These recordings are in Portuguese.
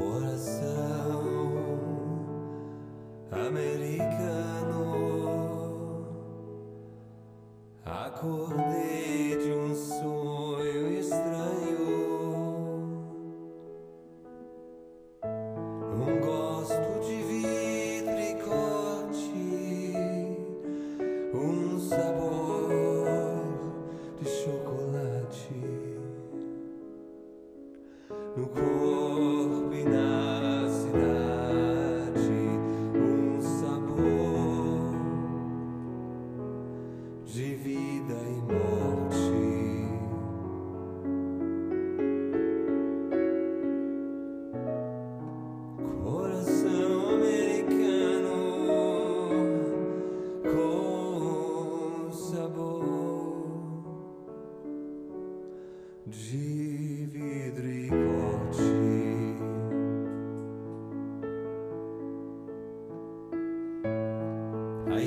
coração americano. Acordei de um sonho estranho. Um gosto de vidro e corte, um sabor de chocolate. de vida e morte. Coração americano com sabor de vidro e corte. I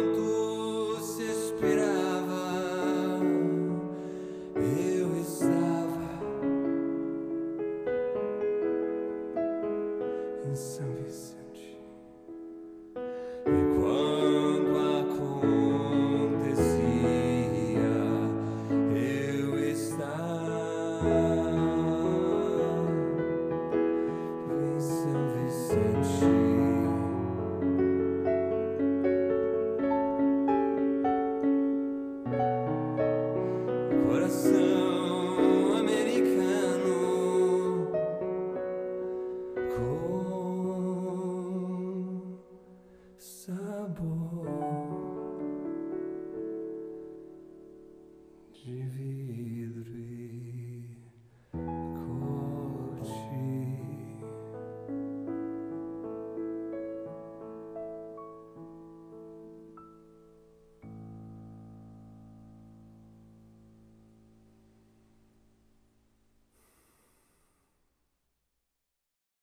em São Vicente. E quando acontecia, eu estava em São Vicente. Coração americano. Jesus.